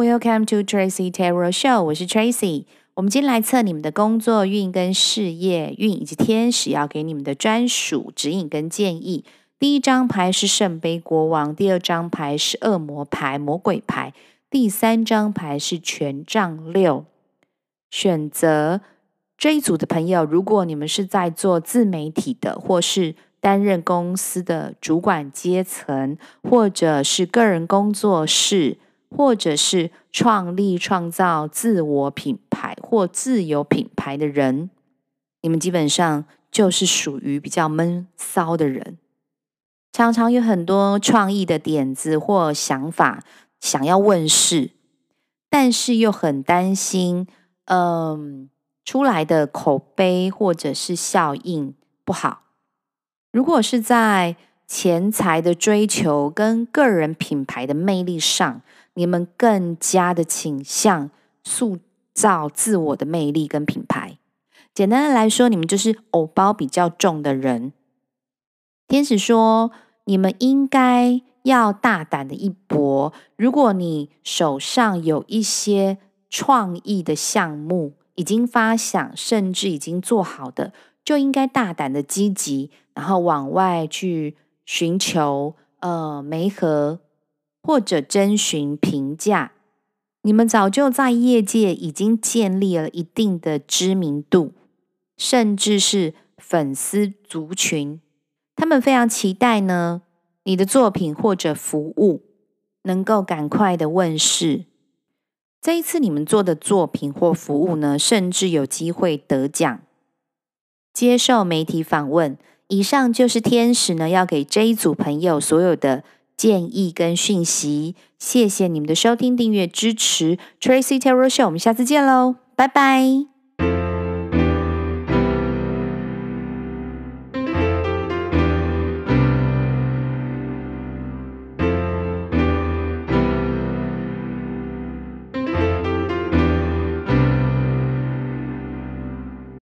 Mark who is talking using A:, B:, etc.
A: Welcome to Tracy Tarot Show，我是 Tracy。我们今天来测你们的工作运跟事业运，以及天使要给你们的专属指引跟建议。第一张牌是圣杯国王，第二张牌是恶魔牌、魔鬼牌，第三张牌是权杖六。选择这一组的朋友，如果你们是在做自媒体的，或是担任公司的主管阶层，或者是个人工作室，或者是创立创造自我品牌或自有品牌的人，你们基本上就是属于比较闷骚的人，常常有很多创意的点子或想法想要问世，但是又很担心，嗯，出来的口碑或者是效应不好。如果是在钱财的追求跟个人品牌的魅力上，你们更加的倾向塑造自我的魅力跟品牌。简单的来说，你们就是偶包比较重的人。天使说，你们应该要大胆的一搏。如果你手上有一些创意的项目，已经发想，甚至已经做好的，就应该大胆的积极。然后往外去寻求呃媒合，或者征询评价。你们早就在业界已经建立了一定的知名度，甚至是粉丝族群。他们非常期待呢，你的作品或者服务能够赶快的问世。这一次你们做的作品或服务呢，甚至有机会得奖，接受媒体访问。以上就是天使呢，要给这一组朋友所有的建议跟讯息。谢谢你们的收听、订阅、支持，Tracy Tarot Show，我们下次见喽，拜拜。